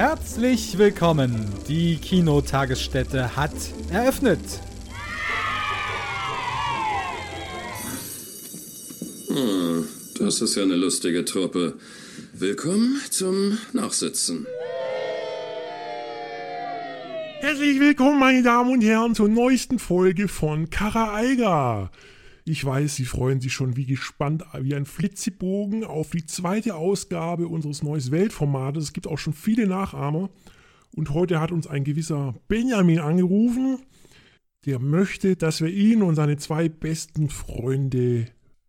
Herzlich willkommen. Die Kinotagesstätte hat eröffnet. Hm, das ist ja eine lustige Truppe. Willkommen zum Nachsitzen. Herzlich willkommen, meine Damen und Herren, zur neuesten Folge von Kara Eiger. Ich weiß, Sie freuen sich schon wie gespannt wie ein Flitzebogen auf die zweite Ausgabe unseres neues Weltformates. Es gibt auch schon viele Nachahmer. Und heute hat uns ein gewisser Benjamin angerufen, der möchte, dass wir ihn und seine zwei besten Freunde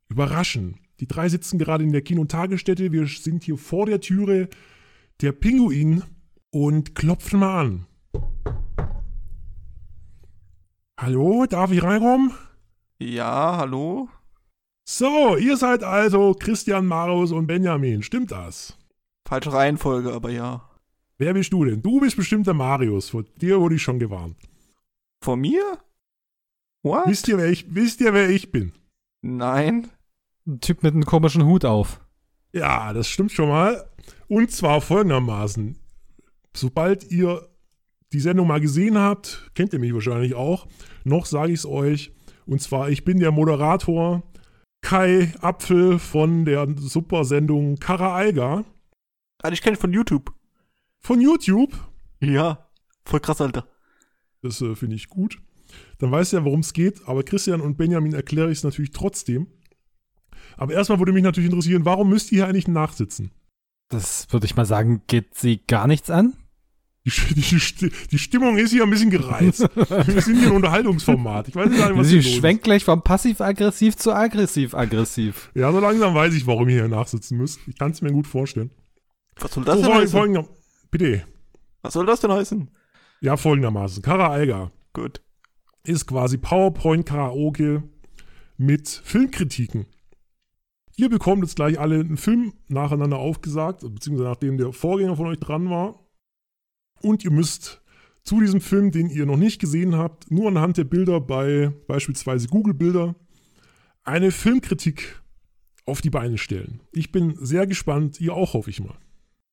überraschen. Die drei sitzen gerade in der Kinotagesstätte. Wir sind hier vor der Türe der Pinguin und klopfen mal an. Hallo, darf ich reinkommen? Ja, hallo? So, ihr seid also Christian, Marius und Benjamin, stimmt das? Falsche Reihenfolge, aber ja. Wer bist du denn? Du bist bestimmt der Marius, vor dir wurde ich schon gewarnt. Vor mir? What? Wisst ihr, wer ich, wisst ihr, wer ich bin? Nein. Ein Typ mit einem komischen Hut auf. Ja, das stimmt schon mal. Und zwar folgendermaßen. Sobald ihr die Sendung mal gesehen habt, kennt ihr mich wahrscheinlich auch. Noch sage ich es euch. Und zwar, ich bin der Moderator Kai Apfel von der Supersendung Kara Alga. Ah, ich kenne von YouTube. Von YouTube? Ja, voll krass, Alter. Das äh, finde ich gut. Dann weißt du ja, worum es geht. Aber Christian und Benjamin erkläre ich es natürlich trotzdem. Aber erstmal würde mich natürlich interessieren, warum müsst ihr hier eigentlich nachsitzen? Das würde ich mal sagen, geht sie gar nichts an? Die, die, die, Stimmung ist hier ein bisschen gereizt. Wir sind hier ein Unterhaltungsformat. Ich weiß nicht, was Sie schwenkt gleich vom passiv-aggressiv zu aggressiv-aggressiv. Ja, so langsam weiß ich, warum ihr hier nachsitzen müsst. Ich kann es mir gut vorstellen. Was soll das so, denn heißen? Folgender, bitte. Was soll das denn heißen? Ja, folgendermaßen. Kara Alga. Gut. Ist quasi PowerPoint-Karaoke mit Filmkritiken. Ihr bekommt jetzt gleich alle einen Film nacheinander aufgesagt, beziehungsweise nachdem der Vorgänger von euch dran war. Und ihr müsst zu diesem Film, den ihr noch nicht gesehen habt, nur anhand der Bilder bei beispielsweise Google Bilder eine Filmkritik auf die Beine stellen. Ich bin sehr gespannt, ihr auch, hoffe ich mal.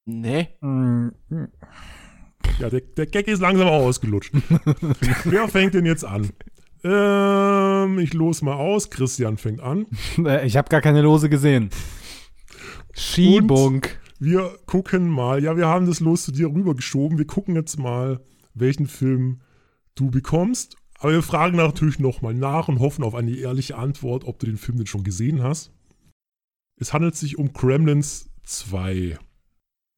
Nee. Ja, der, der Gag ist langsam auch ausgelutscht. Wer fängt denn jetzt an? Ähm, ich los mal aus. Christian fängt an. Ich habe gar keine Lose gesehen. Schiebung. Und wir gucken mal, ja, wir haben das Los zu dir rübergeschoben. Wir gucken jetzt mal, welchen Film du bekommst. Aber wir fragen natürlich nochmal nach und hoffen auf eine ehrliche Antwort, ob du den Film denn schon gesehen hast. Es handelt sich um Gremlins 2.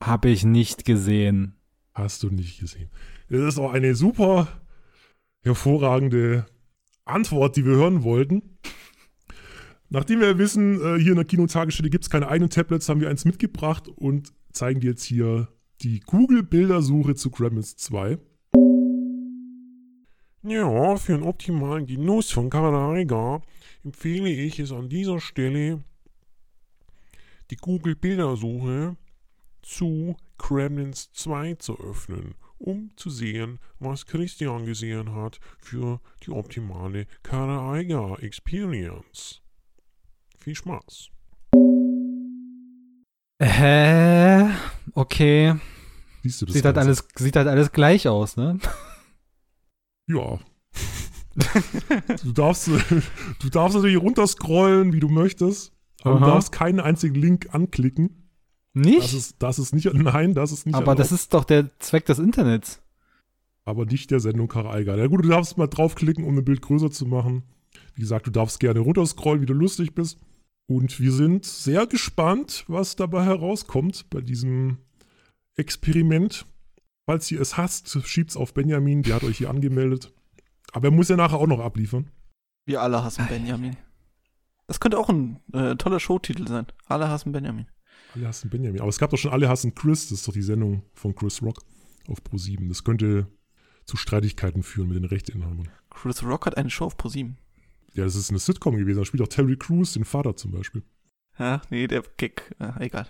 Habe ich nicht gesehen. Hast du nicht gesehen. Das ist auch eine super hervorragende Antwort, die wir hören wollten. Nachdem wir wissen, äh, hier in der Kinotagesstätte gibt es keine eigenen Tablets, haben wir eins mitgebracht und zeigen dir jetzt hier die Google-Bildersuche zu Gremlins 2. Ja, für einen optimalen Genuss von Kameraiga empfehle ich es an dieser Stelle, die Google-Bildersuche zu Gremlins 2 zu öffnen, um zu sehen, was Christian gesehen hat für die optimale Kameraiga Experience. Viel Spaß. Hä? Okay. Siehst du das sieht halt, alles, sieht halt alles gleich aus, ne? Ja. du, darfst, du darfst natürlich runterscrollen, wie du möchtest. Aber Aha. du darfst keinen einzigen Link anklicken. Nicht? Das ist, das ist nicht, nein, das ist nicht. Aber erlaubt. das ist doch der Zweck des Internets. Aber nicht der Sendung Karaiga. Ja gut, du darfst mal draufklicken, um ein Bild größer zu machen. Wie gesagt, du darfst gerne runterscrollen, wie du lustig bist. Und wir sind sehr gespannt, was dabei herauskommt bei diesem Experiment. Falls ihr es hasst, schiebt es auf Benjamin, der hat euch hier angemeldet. Aber er muss ja nachher auch noch abliefern. Wir alle hassen Benjamin. Das könnte auch ein äh, toller Showtitel sein. Alle hassen Benjamin. Alle hassen Benjamin. Aber es gab doch schon Alle hassen Chris. Das ist doch die Sendung von Chris Rock auf Pro7. Das könnte zu Streitigkeiten führen mit den Rechteinhabern. Chris Rock hat eine Show auf Pro7. Ja, das ist eine Sitcom gewesen. Da spielt auch Terry Crews den Vater zum Beispiel. Ja, nee, der Gag. Ja, egal.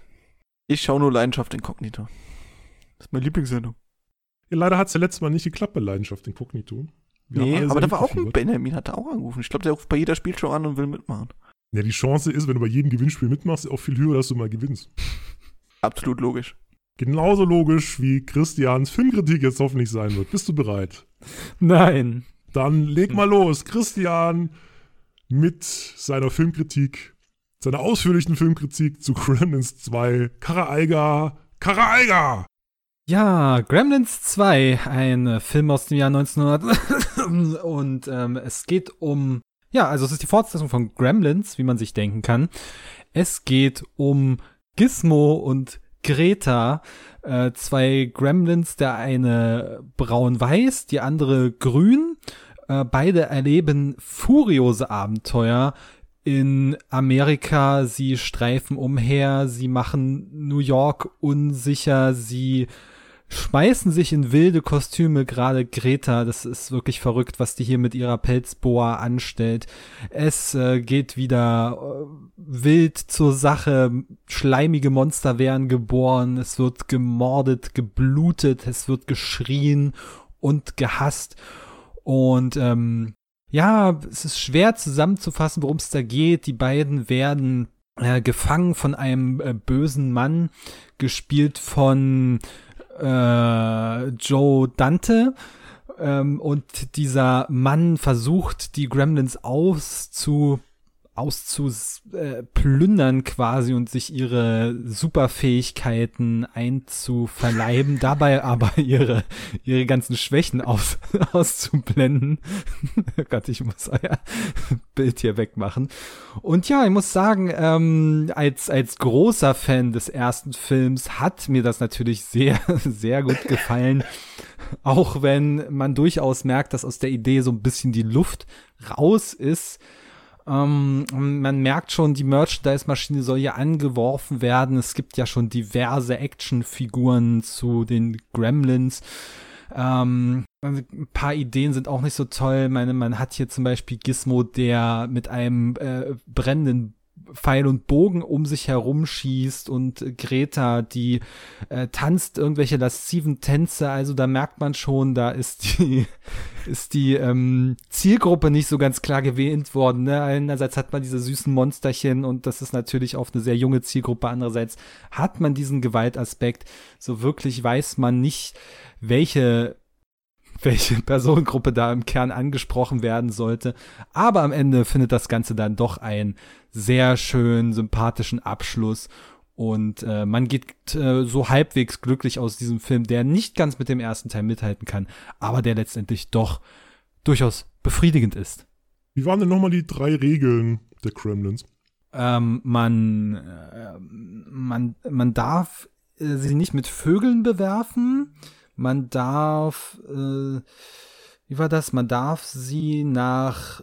Ich schaue nur Leidenschaft Inkognito. Das ist meine Lieblingssendung. Ja, leider hat es ja letztes Mal nicht geklappt bei Leidenschaft Inkognito. Wir nee, aber da war auch ein Benjamin, hat da auch angerufen. Ich glaube, der ruft bei jeder Spielshow an und will mitmachen. Ja, die Chance ist, wenn du bei jedem Gewinnspiel mitmachst, auch viel höher, dass du mal gewinnst. Absolut logisch. Genauso logisch, wie Christians Filmkritik jetzt hoffentlich sein wird. Bist du bereit? Nein. Dann leg mal los. Christian mit seiner Filmkritik, seiner ausführlichen Filmkritik zu Gremlins 2. Kara Eiger. Kara Eiger! Ja, Gremlins 2, ein Film aus dem Jahr 1900. und ähm, es geht um, ja, also es ist die Fortsetzung von Gremlins, wie man sich denken kann. Es geht um Gizmo und Greta, äh, zwei Gremlins, der eine braun-weiß, die andere grün. Äh, beide erleben furiose Abenteuer in Amerika. Sie streifen umher, sie machen New York unsicher, sie schmeißen sich in wilde Kostüme, gerade Greta, das ist wirklich verrückt, was die hier mit ihrer Pelzboa anstellt. Es äh, geht wieder äh, wild zur Sache, schleimige Monster werden geboren, es wird gemordet, geblutet, es wird geschrien und gehasst. Und ähm, ja, es ist schwer zusammenzufassen, worum es da geht. Die beiden werden äh, gefangen von einem äh, bösen Mann, gespielt von äh, Joe Dante. Ähm, und dieser Mann versucht, die Gremlins auszu auszuplündern quasi und sich ihre Superfähigkeiten einzuverleiben, dabei aber ihre, ihre ganzen Schwächen aus, auszublenden. Oh Gott, ich muss euer Bild hier wegmachen. Und ja, ich muss sagen, ähm, als, als großer Fan des ersten Films hat mir das natürlich sehr, sehr gut gefallen. Auch wenn man durchaus merkt, dass aus der Idee so ein bisschen die Luft raus ist ähm, man merkt schon, die Merchandise-Maschine soll ja angeworfen werden. Es gibt ja schon diverse Actionfiguren zu den Gremlins. Ähm, ein paar Ideen sind auch nicht so toll. Meine, man hat hier zum Beispiel Gizmo, der mit einem äh, brennenden Pfeil und Bogen um sich herum schießt und Greta, die äh, tanzt irgendwelche lasziven Tänze. Also da merkt man schon, da ist die, ist die ähm, Zielgruppe nicht so ganz klar gewählt worden. Ne? Einerseits hat man diese süßen Monsterchen und das ist natürlich auf eine sehr junge Zielgruppe. Andererseits hat man diesen Gewaltaspekt. So wirklich weiß man nicht, welche welche Personengruppe da im Kern angesprochen werden sollte. Aber am Ende findet das Ganze dann doch einen sehr schön sympathischen Abschluss. Und äh, man geht äh, so halbwegs glücklich aus diesem Film, der nicht ganz mit dem ersten Teil mithalten kann, aber der letztendlich doch durchaus befriedigend ist. Wie waren denn nochmal die drei Regeln der Kremlins? Ähm, man, äh, man, man darf äh, sie nicht mit Vögeln bewerfen man darf, äh, wie war das? Man darf sie nach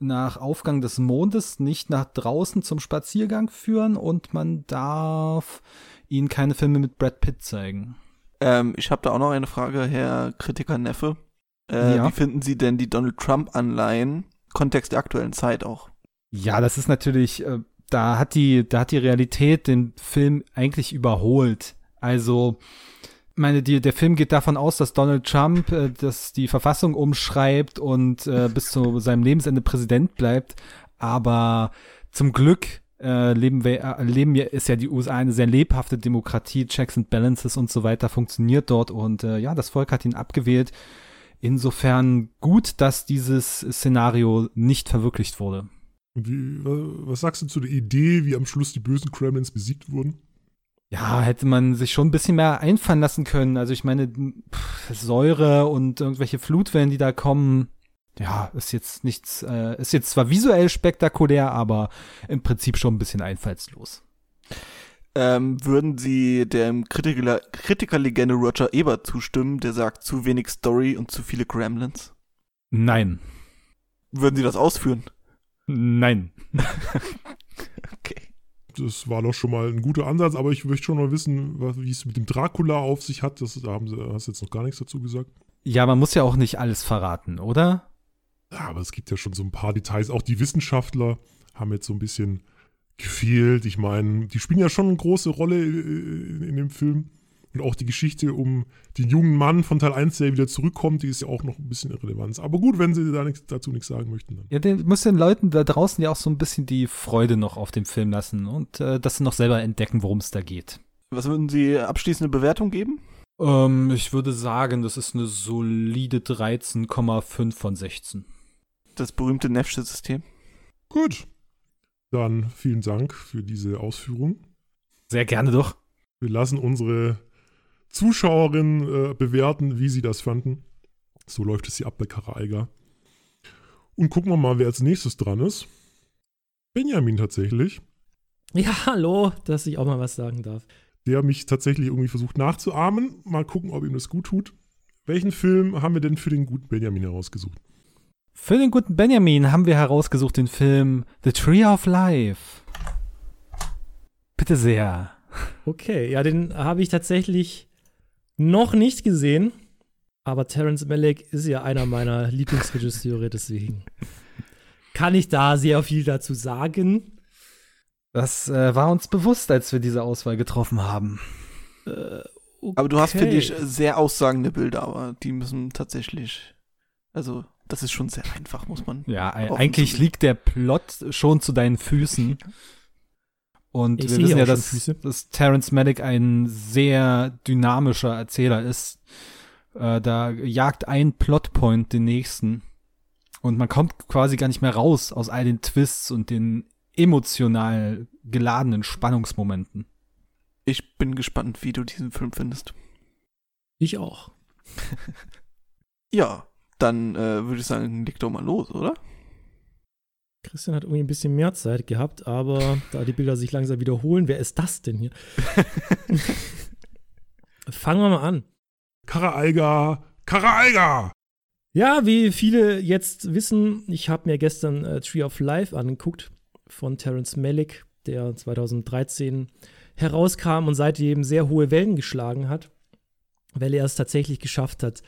nach Aufgang des Mondes nicht nach draußen zum Spaziergang führen und man darf ihnen keine Filme mit Brad Pitt zeigen. Ähm, ich habe da auch noch eine Frage, Herr Kritiker Neffe. Äh, ja. Wie finden Sie denn die Donald Trump-Anleihen, Kontext der aktuellen Zeit auch? Ja, das ist natürlich, äh, da hat die, da hat die Realität den Film eigentlich überholt. Also, meine, die, der Film geht davon aus, dass Donald Trump äh, dass die Verfassung umschreibt und äh, bis zu seinem Lebensende Präsident bleibt. Aber zum Glück äh, leben wir, äh, leben ist ja die USA eine sehr lebhafte Demokratie, Checks and Balances und so weiter funktioniert dort und äh, ja, das Volk hat ihn abgewählt. Insofern gut, dass dieses Szenario nicht verwirklicht wurde. Wie, was sagst du zu der Idee, wie am Schluss die bösen Kremlins besiegt wurden? Ja, hätte man sich schon ein bisschen mehr einfallen lassen können. Also ich meine, pff, Säure und irgendwelche Flutwellen, die da kommen, ja, ist jetzt nichts, äh, ist jetzt zwar visuell spektakulär, aber im Prinzip schon ein bisschen einfallslos. Ähm, würden Sie dem Kritiker, Kritikerlegende Roger Ebert zustimmen, der sagt, zu wenig Story und zu viele Gremlins? Nein. Würden Sie das ausführen? Nein. das war doch schon mal ein guter Ansatz, aber ich möchte schon mal wissen, wie es mit dem Dracula auf sich hat. Das, da haben sie, hast du jetzt noch gar nichts dazu gesagt. Ja, man muss ja auch nicht alles verraten, oder? Ja, aber es gibt ja schon so ein paar Details. Auch die Wissenschaftler haben jetzt so ein bisschen gefehlt. Ich meine, die spielen ja schon eine große Rolle in, in dem Film. Und auch die Geschichte um den jungen Mann von Teil 1, der wieder zurückkommt, die ist ja auch noch ein bisschen irrelevant. Aber gut, wenn sie da nichts, dazu nichts sagen möchten. Dann. Ja, den muss den Leuten da draußen ja auch so ein bisschen die Freude noch auf dem Film lassen und äh, dass sie noch selber entdecken, worum es da geht. Was würden Sie abschließende Bewertung geben? Ähm, ich würde sagen, das ist eine solide 13,5 von 16. Das berühmte Nefsche System. Gut. Dann vielen Dank für diese Ausführung. Sehr gerne doch. Wir lassen unsere Zuschauerinnen äh, bewerten, wie sie das fanden. So läuft es hier ab bei Kara Eiger. Und gucken wir mal, wer als nächstes dran ist. Benjamin tatsächlich, Ja, hallo, dass ich auch mal was sagen darf. der mich tatsächlich irgendwie versucht nachzuahmen. Mal gucken, ob ihm das gut tut. Welchen Film haben wir denn für den guten Benjamin herausgesucht? Für den guten Benjamin haben wir herausgesucht den Film The Tree of Life. Bitte sehr. Okay, ja, den habe ich tatsächlich noch nicht gesehen. Aber Terence Malick ist ja einer meiner Lieblingsregisseure, deswegen kann ich da sehr viel dazu sagen. Das äh, war uns bewusst, als wir diese Auswahl getroffen haben. Äh, Aber du hast, finde okay. ich, sehr aussagende Bilder, aber die müssen tatsächlich. Also, das ist schon sehr einfach, muss man. Ja, eigentlich liegt der Plot schon zu deinen Füßen. Und Ich wir wissen ja, dass, dass Terrence Malick ein sehr dynamischer Erzähler ist. Äh, da jagt ein Plotpoint den nächsten. Und man kommt quasi gar nicht mehr raus aus all den Twists und den emotional geladenen Spannungsmomenten. Ich bin gespannt, wie du diesen Film findest. Ich auch. Ja, dann äh, würde ich sagen, leg doch mal los, oder? Christian hat irgendwie ein bisschen mehr Zeit gehabt, aber da die Bilder sich langsam wiederholen, wer ist das denn hier? Fangen wir mal an. Kara Eiger, Kara Eiger! Ja, wie viele jetzt wissen, ich habe mir gestern äh, Tree of Life angeguckt von Terence Malick, der 2013 herauskam und seitdem sehr hohe Wellen geschlagen hat, weil er es tatsächlich geschafft hat,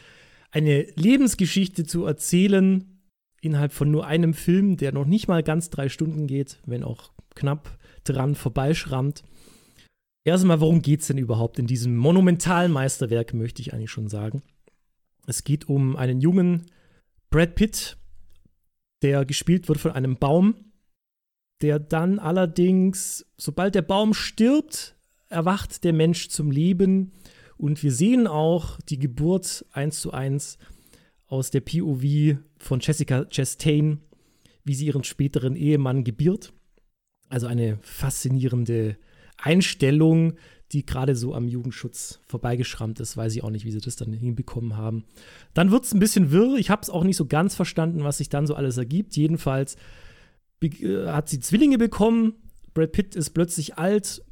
eine Lebensgeschichte zu erzählen innerhalb von nur einem Film, der noch nicht mal ganz drei Stunden geht, wenn auch knapp dran vorbeischrammt. Erstmal, worum geht es denn überhaupt in diesem monumentalen Meisterwerk, möchte ich eigentlich schon sagen. Es geht um einen jungen Brad Pitt, der gespielt wird von einem Baum, der dann allerdings, sobald der Baum stirbt, erwacht der Mensch zum Leben. Und wir sehen auch die Geburt eins zu eins aus der POV von Jessica Chastain, wie sie ihren späteren Ehemann gebiert. Also eine faszinierende Einstellung, die gerade so am Jugendschutz vorbeigeschrammt ist. Weiß ich auch nicht, wie sie das dann hinbekommen haben. Dann wird es ein bisschen wirr. Ich habe es auch nicht so ganz verstanden, was sich dann so alles ergibt. Jedenfalls äh, hat sie Zwillinge bekommen. Brad Pitt ist plötzlich alt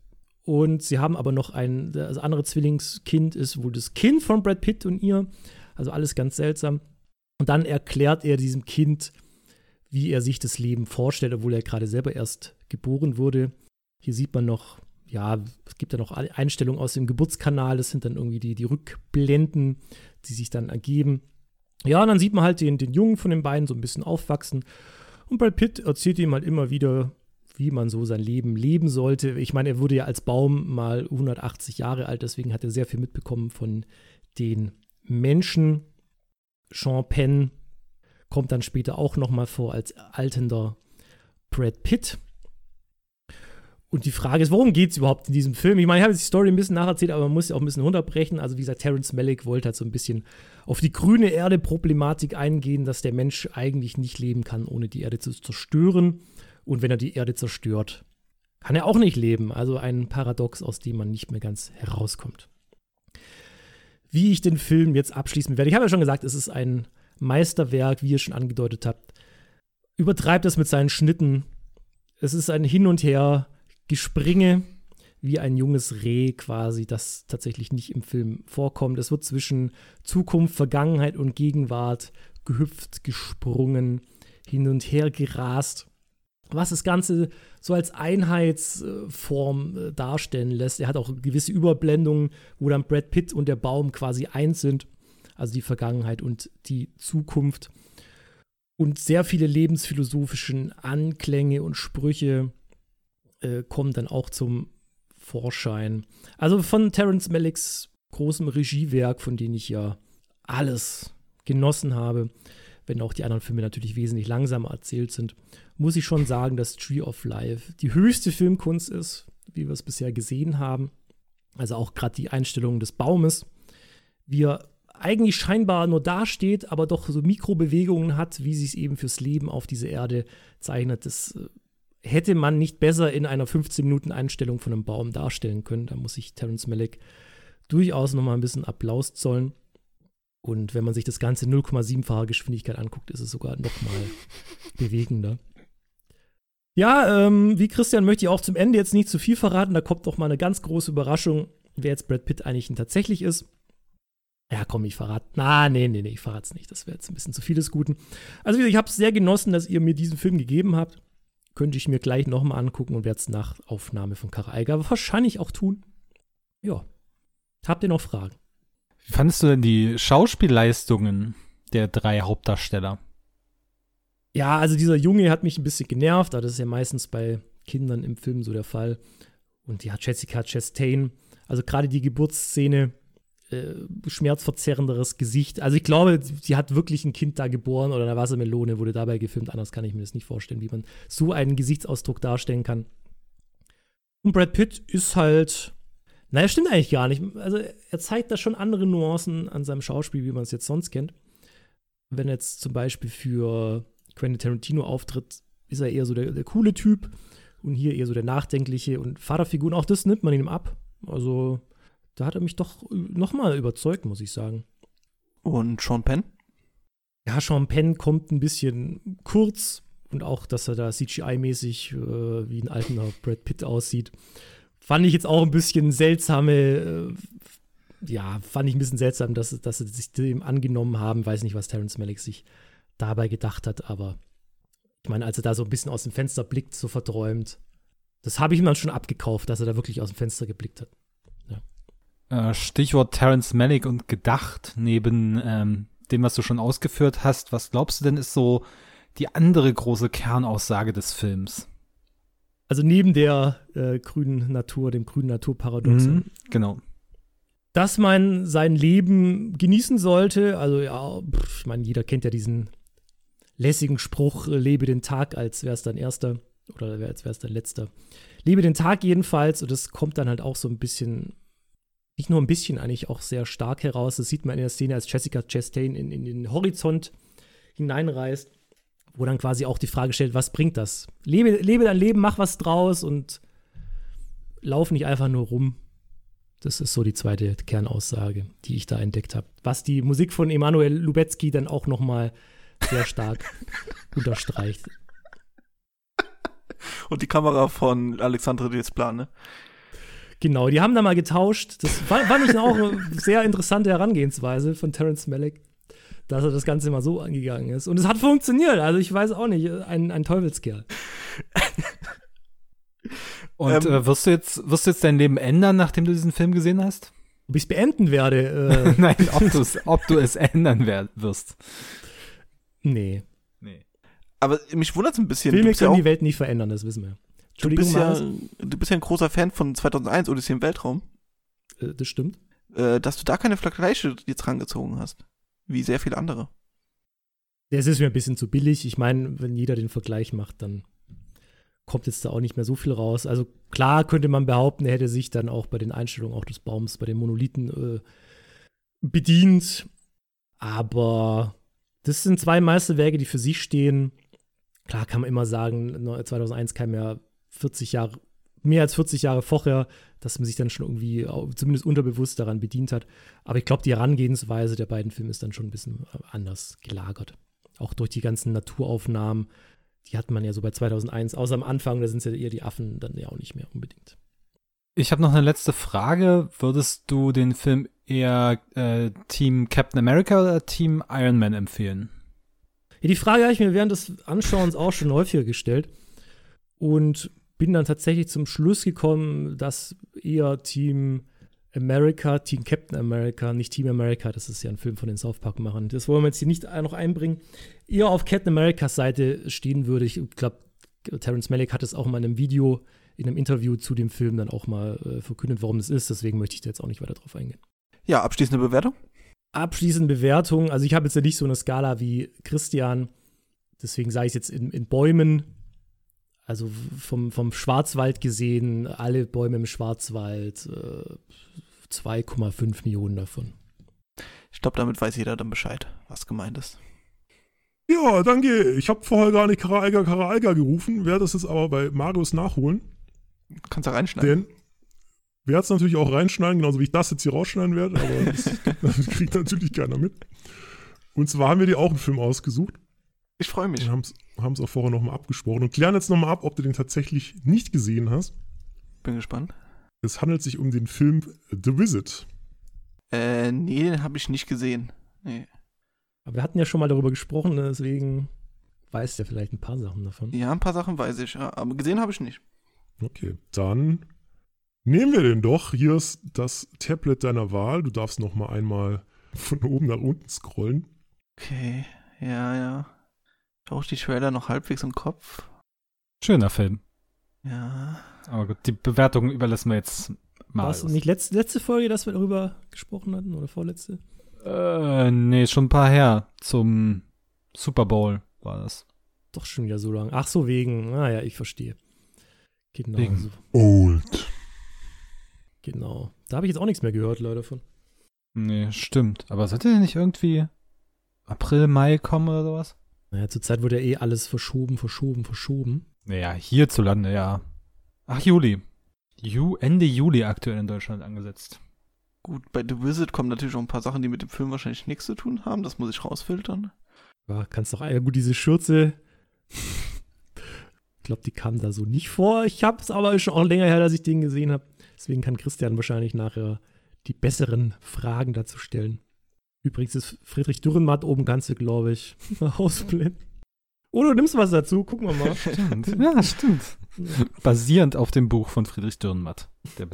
und sie haben aber noch ein, das andere Zwillingskind ist wohl das Kind von Brad Pitt und ihr. Also alles ganz seltsam. Und dann erklärt er diesem Kind, wie er sich das Leben vorstellt, obwohl er gerade selber erst geboren wurde. Hier sieht man noch, ja, es gibt ja noch Einstellungen aus dem Geburtskanal, das sind dann irgendwie die, die Rückblenden, die sich dann ergeben. Ja, und dann sieht man halt den, den Jungen von den beiden so ein bisschen aufwachsen. Und Brad Pitt erzählt ihm halt immer wieder, wie man so sein Leben leben sollte. Ich meine, er wurde ja als Baum mal 180 Jahre alt, deswegen hat er sehr viel mitbekommen von den Menschen. Sean Penn kommt dann später auch noch mal vor als altender Brad Pitt. Und die Frage ist, worum geht es überhaupt in diesem Film? Ich meine, ich habe jetzt die Story ein bisschen nacherzählt, aber man muss ja auch ein bisschen runterbrechen. Also, wie gesagt, Terrence Malick wollte halt so ein bisschen auf die grüne Erde-Problematik eingehen, dass der Mensch eigentlich nicht leben kann, ohne die Erde zu zerstören. Und wenn er die Erde zerstört, kann er auch nicht leben. Also ein Paradox, aus dem man nicht mehr ganz herauskommt. Wie ich den Film jetzt abschließen werde. Ich habe ja schon gesagt, es ist ein Meisterwerk, wie ihr schon angedeutet habt. Übertreibt es mit seinen Schnitten. Es ist ein Hin und Her Gespringe, wie ein junges Reh quasi, das tatsächlich nicht im Film vorkommt. Es wird zwischen Zukunft, Vergangenheit und Gegenwart gehüpft, gesprungen, hin und her gerast. Was das Ganze so als Einheitsform äh, darstellen lässt. Er hat auch gewisse Überblendungen, wo dann Brad Pitt und der Baum quasi eins sind. Also die Vergangenheit und die Zukunft. Und sehr viele lebensphilosophischen Anklänge und Sprüche äh, kommen dann auch zum Vorschein. Also von Terence Malicks großem Regiewerk, von dem ich ja alles genossen habe, wenn auch die anderen Filme natürlich wesentlich langsamer erzählt sind, muss ich schon sagen, dass Tree of Life die höchste Filmkunst ist, wie wir es bisher gesehen haben. Also auch gerade die Einstellung des Baumes, wie er eigentlich scheinbar nur dasteht, aber doch so Mikrobewegungen hat, wie sie es eben fürs Leben auf dieser Erde zeichnet. Das äh, hätte man nicht besser in einer 15-Minuten-Einstellung von einem Baum darstellen können. Da muss ich Terence Malick durchaus noch mal ein bisschen Applaus zollen. Und wenn man sich das Ganze 0,7-fache Geschwindigkeit anguckt, ist es sogar noch mal bewegender. Ja, ähm, wie Christian möchte ich auch zum Ende jetzt nicht zu viel verraten. Da kommt noch mal eine ganz große Überraschung, wer jetzt Brad Pitt eigentlich tatsächlich ist. Ja, komm, ich verrate. Na, nee, nee, nee, ich verrate es nicht. Das wäre jetzt ein bisschen zu viel des Guten. Also, ich habe es sehr genossen, dass ihr mir diesen Film gegeben habt. Könnte ich mir gleich nochmal angucken und werde es nach Aufnahme von Kara Eiger wahrscheinlich auch tun. Ja. Habt ihr noch Fragen? Wie fandest du denn die Schauspielleistungen der drei Hauptdarsteller? Ja, also dieser Junge hat mich ein bisschen genervt, aber das ist ja meistens bei Kindern im Film so der Fall. Und ja, Jessica Chastain, also gerade die Geburtsszene, äh, schmerzverzerrenderes Gesicht. Also ich glaube, sie hat wirklich ein Kind da geboren oder eine Wassermelone wurde dabei gefilmt. Anders kann ich mir das nicht vorstellen, wie man so einen Gesichtsausdruck darstellen kann. Und Brad Pitt ist halt, naja, stimmt eigentlich gar nicht. Also er zeigt da schon andere Nuancen an seinem Schauspiel, wie man es jetzt sonst kennt. Wenn er jetzt zum Beispiel für Quentin Tarantino auftritt, ist er eher so der, der coole Typ und hier eher so der nachdenkliche und Vaterfigur. Und auch das nimmt man ihm ab. Also da hat er mich doch nochmal überzeugt, muss ich sagen. Und Sean Penn? Ja, Sean Penn kommt ein bisschen kurz und auch, dass er da CGI-mäßig äh, wie ein alter Brad Pitt aussieht, fand ich jetzt auch ein bisschen seltsame, äh, ja, fand ich ein bisschen seltsam, dass, dass sie sich dem angenommen haben. Weiß nicht, was Terrence Malick sich dabei gedacht hat, aber ich meine, als er da so ein bisschen aus dem Fenster blickt, so verträumt, das habe ich ihm dann schon abgekauft, dass er da wirklich aus dem Fenster geblickt hat. Äh, Stichwort Terence Malick und gedacht, neben ähm, dem, was du schon ausgeführt hast, was glaubst du denn ist so die andere große Kernaussage des Films? Also neben der äh, grünen Natur, dem grünen Naturparadox. Mhm, genau. Dass man sein Leben genießen sollte, also ja, ich meine, jeder kennt ja diesen lässigen Spruch, äh, lebe den Tag, als wäre es dein erster oder als wäre es dein letzter. Lebe den Tag jedenfalls und das kommt dann halt auch so ein bisschen nicht nur ein bisschen eigentlich auch sehr stark heraus. Das sieht man in der Szene, als Jessica Chastain in, in den Horizont hineinreist, wo dann quasi auch die Frage stellt, was bringt das? Lebe, lebe dein Leben, mach was draus und lauf nicht einfach nur rum. Das ist so die zweite Kernaussage, die ich da entdeckt habe. Was die Musik von Emanuel Lubetzky dann auch noch mal sehr stark unterstreicht. Und die Kamera von Alexandre Desplan, ne? Genau, die haben da mal getauscht. Das fand ich auch eine sehr interessante Herangehensweise von Terence Malick, dass er das Ganze mal so angegangen ist. Und es hat funktioniert. Also ich weiß auch nicht, ein, ein Teufelskerl. Und ähm, äh, wirst, du jetzt, wirst du jetzt dein Leben ändern, nachdem du diesen Film gesehen hast? Ob ich es beenden werde? Äh. Nein, ob, ob du es ändern wirst. Nee. Nee. Aber mich wundert es ein bisschen. Filme können ja die Welt nicht verändern, das wissen wir. Du bist, ja, du bist ja ein großer Fan von 2001 Odyssee im Weltraum. Äh, das stimmt. Äh, dass du da keine Vergleiche jetzt rangezogen hast. Wie sehr viele andere. Das ist mir ein bisschen zu billig. Ich meine, wenn jeder den Vergleich macht, dann kommt jetzt da auch nicht mehr so viel raus. Also klar könnte man behaupten, er hätte sich dann auch bei den Einstellungen auch des Baums, bei den Monolithen äh, bedient. Aber das sind zwei Meisterwerke, die für sich stehen. Klar kann man immer sagen, 2001 kam ja 40 Jahre, mehr als 40 Jahre vorher, dass man sich dann schon irgendwie zumindest unterbewusst daran bedient hat. Aber ich glaube, die Herangehensweise der beiden Filme ist dann schon ein bisschen äh, anders gelagert. Auch durch die ganzen Naturaufnahmen, die hat man ja so bei 2001, außer am Anfang, da sind es ja eher die Affen, dann ja auch nicht mehr unbedingt. Ich habe noch eine letzte Frage. Würdest du den Film eher äh, Team Captain America oder Team Iron Man empfehlen? Ja, die Frage habe ich mir während des Anschauens auch schon häufiger gestellt. Und bin dann tatsächlich zum Schluss gekommen, dass eher Team America, Team Captain America, nicht Team America, das ist ja ein Film von den South Park-Machern. Das wollen wir jetzt hier nicht noch einbringen. Eher auf Captain Americas Seite stehen würde. Ich glaube, Terence Malick hat es auch mal in einem Video, in einem Interview zu dem Film dann auch mal äh, verkündet, warum das ist. Deswegen möchte ich da jetzt auch nicht weiter drauf eingehen. Ja, abschließende Bewertung? Abschließende Bewertung. Also ich habe jetzt ja nicht so eine Skala wie Christian. Deswegen sage ich es jetzt in, in Bäumen. Also vom, vom Schwarzwald gesehen, alle Bäume im Schwarzwald, äh, 2,5 Millionen davon. Ich glaube, damit weiß jeder dann Bescheid, was gemeint ist. Ja, danke. Ich habe vorher gar nicht Karaiga Karaiga gerufen, werde das jetzt aber bei Marius nachholen. Kannst du reinschneiden. Denn werde es natürlich auch reinschneiden, genauso wie ich das jetzt hier rausschneiden werde, aber das, das kriegt natürlich keiner mit. Und zwar haben wir dir auch einen Film ausgesucht. Ich freue mich. Wir haben es auch vorher nochmal abgesprochen und klären jetzt nochmal ab, ob du den tatsächlich nicht gesehen hast. Bin gespannt. Es handelt sich um den Film The Visit. Äh, nee, den habe ich nicht gesehen. Nee. Aber wir hatten ja schon mal darüber gesprochen, ne, deswegen weißt du ja vielleicht ein paar Sachen davon. Ja, ein paar Sachen weiß ich, aber gesehen habe ich nicht. Okay, dann nehmen wir den doch. Hier ist das Tablet deiner Wahl. Du darfst noch mal einmal von oben nach unten scrollen. Okay, ja, ja. Auch die Trailer noch halbwegs im Kopf. Schöner Film. Ja. Aber gut, die Bewertung überlassen wir jetzt mal. War es nicht letzte, letzte Folge, dass wir darüber gesprochen hatten oder vorletzte? Äh, nee, schon ein paar her. Zum Super Bowl war das. Doch schon wieder so lang. Ach so, wegen. Ah ja, ich verstehe. Genau. Wegen. So. Old. Genau. Da habe ich jetzt auch nichts mehr gehört, leider von. Nee, stimmt. Aber sollte der nicht irgendwie April, Mai kommen oder sowas? Naja, zurzeit wurde ja eh alles verschoben, verschoben, verschoben. Naja, hierzulande, ja. Ach, Juli. Ju Ende Juli aktuell in Deutschland angesetzt. Gut, bei The Visit kommen natürlich auch ein paar Sachen, die mit dem Film wahrscheinlich nichts zu tun haben. Das muss ich rausfiltern. Ja, kannst doch, ja gut, diese Schürze. ich glaube, die kam da so nicht vor. Ich habe es aber schon auch länger her, dass ich den gesehen habe. Deswegen kann Christian wahrscheinlich nachher die besseren Fragen dazu stellen. Übrigens ist Friedrich Dürrenmatt oben ganz, glaube ich, ausblenden. Oder du nimmst was dazu, gucken wir mal. Stimmt. ja, stimmt. Basierend auf dem Buch von Friedrich Dürrenmatt. Der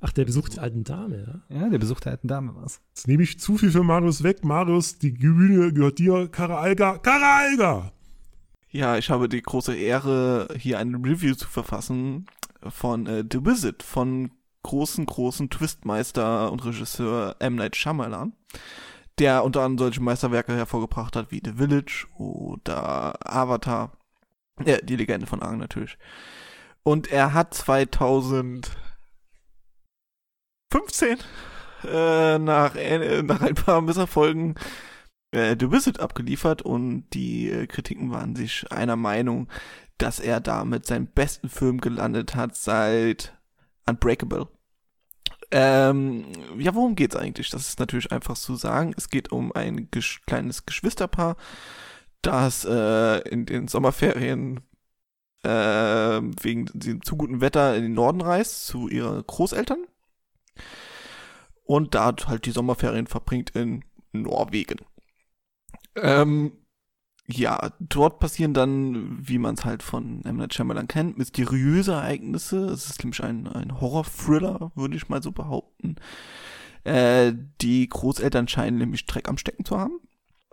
Ach, der besucht die alten Dame, ja? ja, der Besuch der alten Dame war's. Jetzt nehme ich zu viel für Marius weg. Marius, die Bühne gehört dir. Kara Alga. Kara Alga! Ja, ich habe die große Ehre, hier eine Review zu verfassen von äh, The Wizard, von großen, großen Twistmeister und Regisseur M. Night Shyamalan, der unter anderem solche Meisterwerke hervorgebracht hat wie The Village oder Avatar, ja, die Legende von Aang natürlich. Und er hat 2015 äh, nach, äh, nach ein paar Misserfolgen äh, The Wizard abgeliefert und die äh, Kritiken waren sich einer Meinung, dass er damit seinen besten Film gelandet hat seit Unbreakable. Ähm, ja, worum geht's eigentlich? Das ist natürlich einfach zu sagen. Es geht um ein gesch kleines Geschwisterpaar, das äh, in den Sommerferien äh, wegen dem zu guten Wetter in den Norden reist zu ihren Großeltern und da halt die Sommerferien verbringt in Norwegen. Ähm, ja, dort passieren dann, wie man es halt von M. Shyamalan kennt, mysteriöse Ereignisse. Es ist nämlich ein, ein Horror-Thriller, würde ich mal so behaupten. Äh, die Großeltern scheinen nämlich Dreck am Stecken zu haben.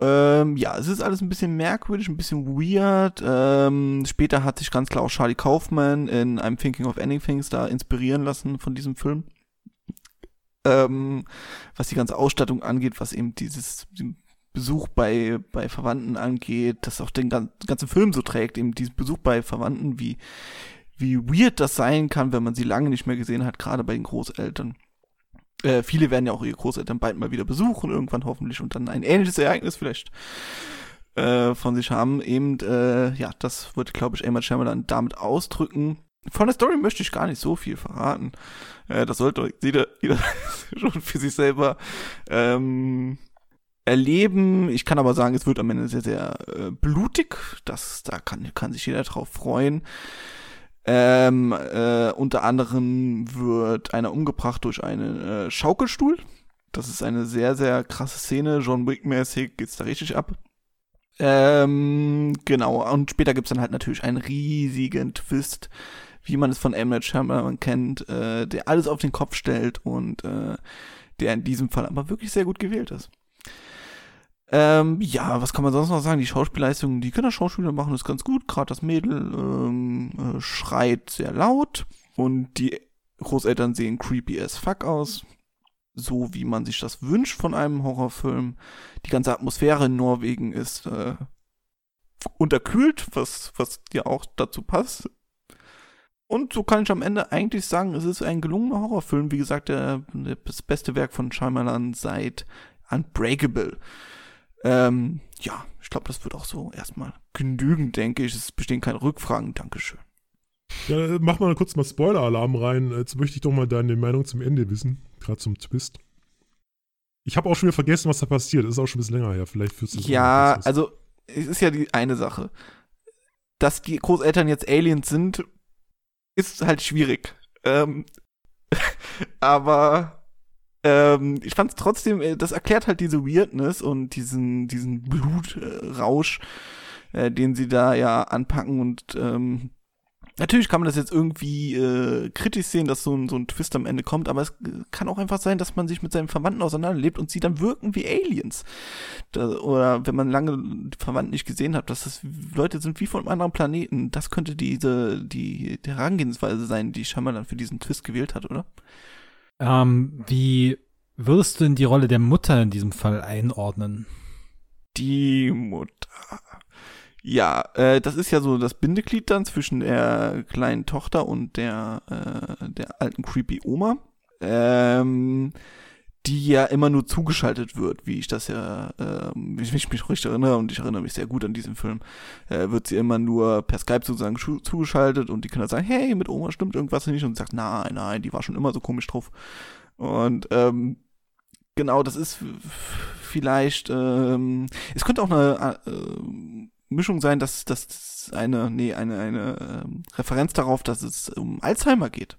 Ähm, ja, es ist alles ein bisschen merkwürdig, ein bisschen weird. Ähm, später hat sich ganz klar auch Charlie Kaufman in einem Thinking of Ending Things da inspirieren lassen von diesem Film. Ähm, was die ganze Ausstattung angeht, was eben dieses Besuch bei, bei Verwandten angeht, das auch den ganzen Film so trägt, eben diesen Besuch bei Verwandten, wie, wie weird das sein kann, wenn man sie lange nicht mehr gesehen hat, gerade bei den Großeltern. Äh, viele werden ja auch ihre Großeltern bald mal wieder besuchen, irgendwann hoffentlich, und dann ein ähnliches Ereignis vielleicht äh, von sich haben. Eben, äh, ja, das wird, glaube ich, Emma Shyamalan damit ausdrücken. Von der Story möchte ich gar nicht so viel verraten. Äh, das sollte jeder, jeder schon für sich selber ähm, erleben. Ich kann aber sagen, es wird am Ende sehr, sehr äh, blutig. Das, da kann, kann sich jeder drauf freuen. Ähm, äh, unter anderem wird einer umgebracht durch einen äh, Schaukelstuhl. Das ist eine sehr, sehr krasse Szene. John Wick-mäßig geht's da richtig ab. Ähm, genau. Und später gibt's dann halt natürlich einen riesigen Twist, wie man es von M. Night kennt, äh, der alles auf den Kopf stellt und äh, der in diesem Fall aber wirklich sehr gut gewählt ist. Ähm, ja, was kann man sonst noch sagen? Die Schauspielleistungen, die Kinderschauspieler machen das ganz gut. Gerade das Mädel ähm, äh, schreit sehr laut und die Großeltern sehen creepy as fuck aus. so, wie man sich das wünscht von einem Horrorfilm. Die ganze Atmosphäre in Norwegen ist äh, unterkühlt, was, was ja auch dazu passt. Und so kann ich am Ende eigentlich sagen, es ist ein gelungener Horrorfilm. Wie gesagt, der das beste Werk von Shyamalan seit Unbreakable. Ähm, ja, ich glaube, das wird auch so erstmal genügend, denke ich. Es bestehen keine Rückfragen. Dankeschön. Ja, mach mal kurz mal Spoiler-Alarm rein. Jetzt möchte ich doch mal deine Meinung zum Ende wissen. Gerade zum Twist. Ich habe auch schon wieder vergessen, was da passiert. Das ist auch schon ein bisschen länger her. Vielleicht führst du Ja, also es ist ja die eine Sache. Dass die Großeltern jetzt Aliens sind, ist halt schwierig. Ähm, aber ähm, ich fand es trotzdem, äh, das erklärt halt diese Weirdness und diesen, diesen Blutrausch, äh, den sie da ja anpacken und ähm, Natürlich kann man das jetzt irgendwie äh, kritisch sehen, dass so ein, so ein Twist am Ende kommt, aber es kann auch einfach sein, dass man sich mit seinen Verwandten auseinanderlebt und sie dann wirken wie Aliens. Da, oder wenn man lange Verwandten nicht gesehen hat, dass das Leute sind wie von einem anderen Planeten. Das könnte diese, die, die Herangehensweise sein, die Schammer dann für diesen Twist gewählt hat, oder? Ähm, wie würdest du denn die Rolle der Mutter in diesem Fall einordnen? Die Mutter. Ja, äh, das ist ja so das Bindeglied dann zwischen der kleinen Tochter und der, äh, der alten creepy Oma. Ähm, die ja immer nur zugeschaltet wird, wie ich das ja, äh, wie ich mich richtig erinnere, und ich erinnere mich sehr gut an diesen Film, äh, wird sie immer nur per Skype sozusagen zugeschaltet und die Kinder sagen, hey, mit Oma stimmt irgendwas nicht und sagt, nein, nein, die war schon immer so komisch drauf. Und ähm, genau, das ist vielleicht, ähm, es könnte auch eine äh, Mischung sein, dass das eine, nee, eine, eine äh, Referenz darauf, dass es um Alzheimer geht.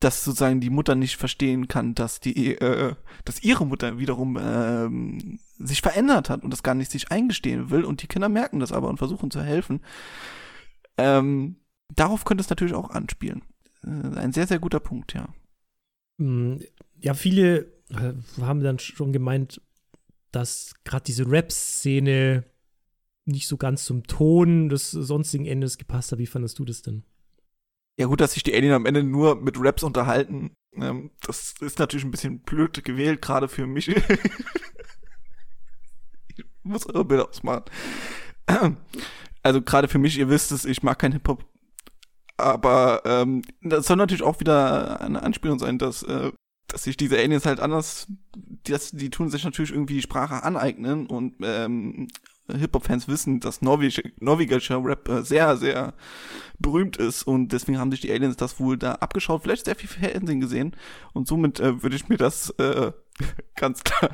Dass sozusagen die Mutter nicht verstehen kann, dass die, äh, dass ihre Mutter wiederum äh, sich verändert hat und das gar nicht sich eingestehen will und die Kinder merken das aber und versuchen zu helfen. Ähm, darauf könnte es natürlich auch anspielen. Äh, ein sehr, sehr guter Punkt, ja. Hm, ja, viele äh, haben dann schon gemeint, dass gerade diese Rap-Szene nicht so ganz zum Ton des sonstigen Endes gepasst hat. Wie fandest du das denn? Ja, gut, dass sich die Alien am Ende nur mit Raps unterhalten. Ähm, das ist natürlich ein bisschen blöd gewählt, gerade für mich. ich muss eure Bilder ausmachen. Also gerade für mich, ihr wisst es, ich mag kein Hip-Hop. Aber ähm, das soll natürlich auch wieder eine Anspielung sein, dass, äh, dass sich diese Aliens halt anders, dass, die tun sich natürlich irgendwie die Sprache aneignen und ähm, Hip-Hop-Fans wissen, dass norwegischer, norwegischer Rap äh, sehr, sehr berühmt ist und deswegen haben sich die Aliens das wohl da abgeschaut, vielleicht sehr viel Fernsehen gesehen und somit äh, würde ich mir das äh, ganz klar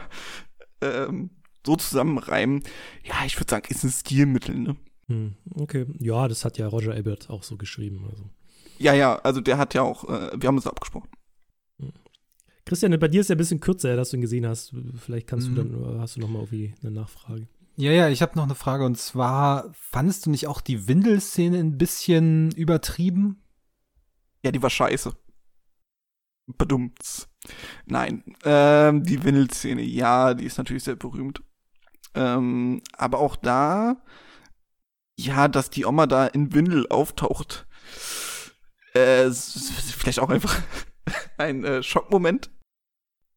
ähm, so zusammenreimen. Ja, ich würde sagen, ist ein Stilmittel, ne? Hm, okay, ja, das hat ja Roger Ebert auch so geschrieben. Also. Ja, ja, also der hat ja auch, äh, wir haben uns abgesprochen. Hm. Christian, bei dir ist ja ein bisschen kürzer, dass du ihn gesehen hast. Vielleicht kannst mhm. du dann, hast du noch mal irgendwie eine Nachfrage. Ja, ja, ich habe noch eine Frage und zwar, fandest du nicht auch die Windelszene ein bisschen übertrieben? Ja, die war scheiße. Bedummt. Nein, ähm, die Windelszene, ja, die ist natürlich sehr berühmt. Ähm, aber auch da, ja, dass die Oma da in Windel auftaucht, äh, vielleicht auch einfach ein äh, Schockmoment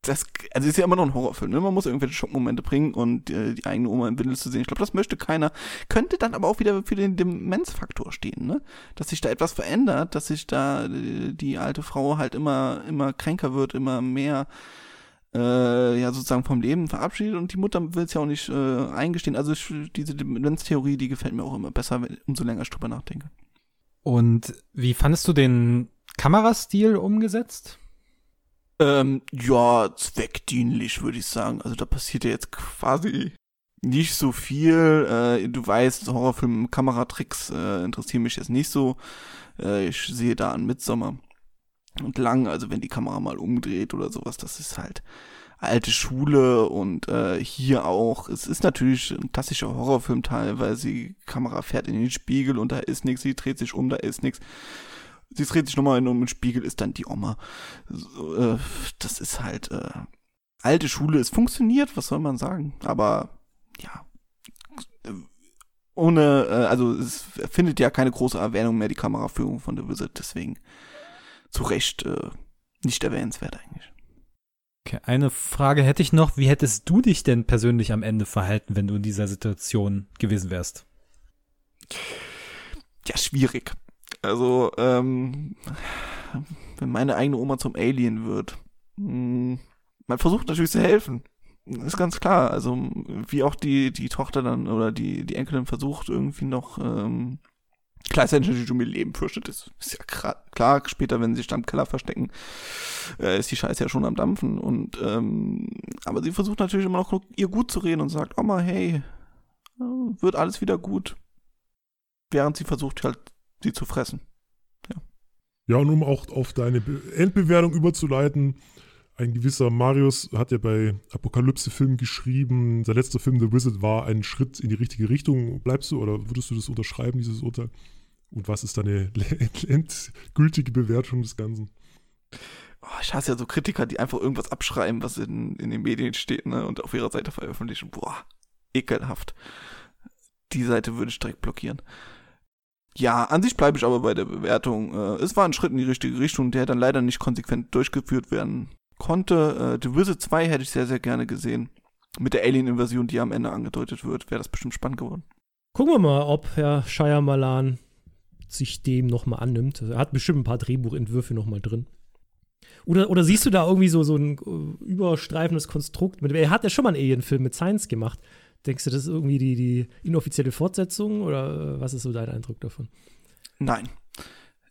das, also ist ja immer noch ein Horrorfilm, ne? Man muss irgendwelche Schockmomente bringen und äh, die eigene Oma im Windel zu sehen. Ich glaube, das möchte keiner. Könnte dann aber auch wieder für den Demenzfaktor stehen, ne? Dass sich da etwas verändert, dass sich da äh, die alte Frau halt immer, immer kränker wird, immer mehr äh, ja sozusagen vom Leben verabschiedet und die Mutter will es ja auch nicht äh, eingestehen. Also ich, diese Demenztheorie, die gefällt mir auch immer besser, umso länger ich drüber nachdenke. Und wie fandest du den Kamerastil umgesetzt? Ähm, ja, zweckdienlich, würde ich sagen. Also da passiert ja jetzt quasi nicht so viel. Äh, du weißt, Horrorfilm, Kameratricks äh, interessieren mich jetzt nicht so. Äh, ich sehe da an Midsommer und lang, also wenn die Kamera mal umdreht oder sowas, das ist halt alte Schule und äh, hier auch. Es ist natürlich ein klassischer Horrorfilm teilweise. Die Kamera fährt in den Spiegel und da ist nichts, sie dreht sich um, da ist nichts. Sie dreht sich nochmal in um den Spiegel, ist dann die Oma. So, äh, das ist halt äh, alte Schule. Es funktioniert, was soll man sagen? Aber ja, ohne, äh, also es findet ja keine große Erwähnung mehr die Kameraführung von The Wizard, deswegen zu Recht äh, nicht erwähnenswert eigentlich. Okay, eine Frage hätte ich noch. Wie hättest du dich denn persönlich am Ende verhalten, wenn du in dieser Situation gewesen wärst? Ja, schwierig. Also, ähm, wenn meine eigene Oma zum Alien wird, hm, man versucht natürlich zu helfen. Ist ganz klar. Also, wie auch die, die Tochter dann oder die, die Enkelin versucht, irgendwie noch, ähm, gleichzeitig natürlich um ihr Leben fürchtet. Das ist ja klar, später, wenn sie sich im Keller verstecken, äh, ist die Scheiße ja schon am Dampfen. Und, ähm, aber sie versucht natürlich immer noch ihr gut zu reden und sagt, Oma, hey, wird alles wieder gut. Während sie versucht halt, sie zu fressen. Ja. Ja, und um auch auf deine Endbewertung überzuleiten, ein gewisser Marius hat ja bei Apokalypse-Filmen geschrieben, sein letzter Film, The Wizard, war ein Schritt in die richtige Richtung. Bleibst du oder würdest du das unterschreiben, dieses Urteil? Und was ist deine endgültige Bewertung des Ganzen? Oh, ich hasse ja so Kritiker, die einfach irgendwas abschreiben, was in, in den Medien steht, ne, und auf ihrer Seite veröffentlichen. Boah, ekelhaft. Die Seite würde ich direkt blockieren. Ja, an sich bleibe ich aber bei der Bewertung. Äh, es war ein Schritt in die richtige Richtung, der dann leider nicht konsequent durchgeführt werden konnte. Äh, The Wizard 2 hätte ich sehr, sehr gerne gesehen. Mit der Alien-Invasion, die am Ende angedeutet wird, wäre das bestimmt spannend geworden. Gucken wir mal, ob Herr Shyamalan sich dem nochmal annimmt. Er hat bestimmt ein paar Drehbuchentwürfe nochmal drin. Oder, oder siehst du da irgendwie so, so ein äh, überstreifendes Konstrukt? Mit, er hat ja schon mal einen Alien-Film mit Science gemacht. Denkst du, das ist irgendwie die, die inoffizielle Fortsetzung oder äh, was ist so dein Eindruck davon? Nein.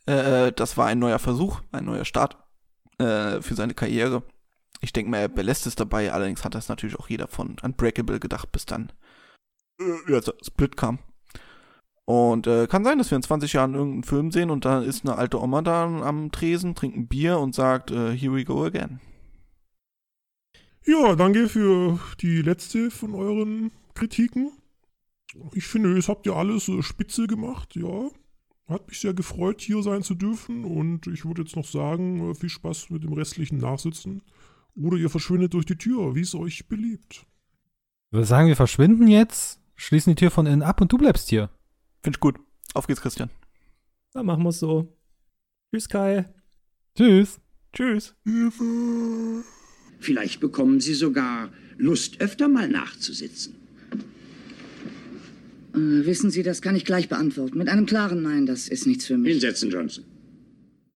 Äh, das war ein neuer Versuch, ein neuer Start äh, für seine Karriere. Ich denke mal, er belässt es dabei, allerdings hat das natürlich auch jeder von Unbreakable gedacht, bis dann äh, ja, Split kam. Und äh, kann sein, dass wir in 20 Jahren irgendeinen Film sehen und da ist eine alte Oma da am Tresen, trinkt ein Bier und sagt, äh, here we go again. Ja, danke für die letzte von euren Kritiken. Ich finde, es habt ihr alles äh, spitze gemacht, ja. Hat mich sehr gefreut, hier sein zu dürfen und ich würde jetzt noch sagen, äh, viel Spaß mit dem restlichen Nachsitzen. Oder ihr verschwindet durch die Tür, wie es euch beliebt. Ich würde sagen, wir verschwinden jetzt, schließen die Tür von innen ab und du bleibst hier. Find ich gut. Auf geht's, Christian. Dann machen wir es so. Tschüss, Kai. Tschüss. Tschüss. Vielleicht bekommen Sie sogar Lust, öfter mal nachzusitzen. Äh, wissen Sie, das kann ich gleich beantworten. Mit einem klaren Nein, das ist nichts für mich. Hinsetzen, Johnson.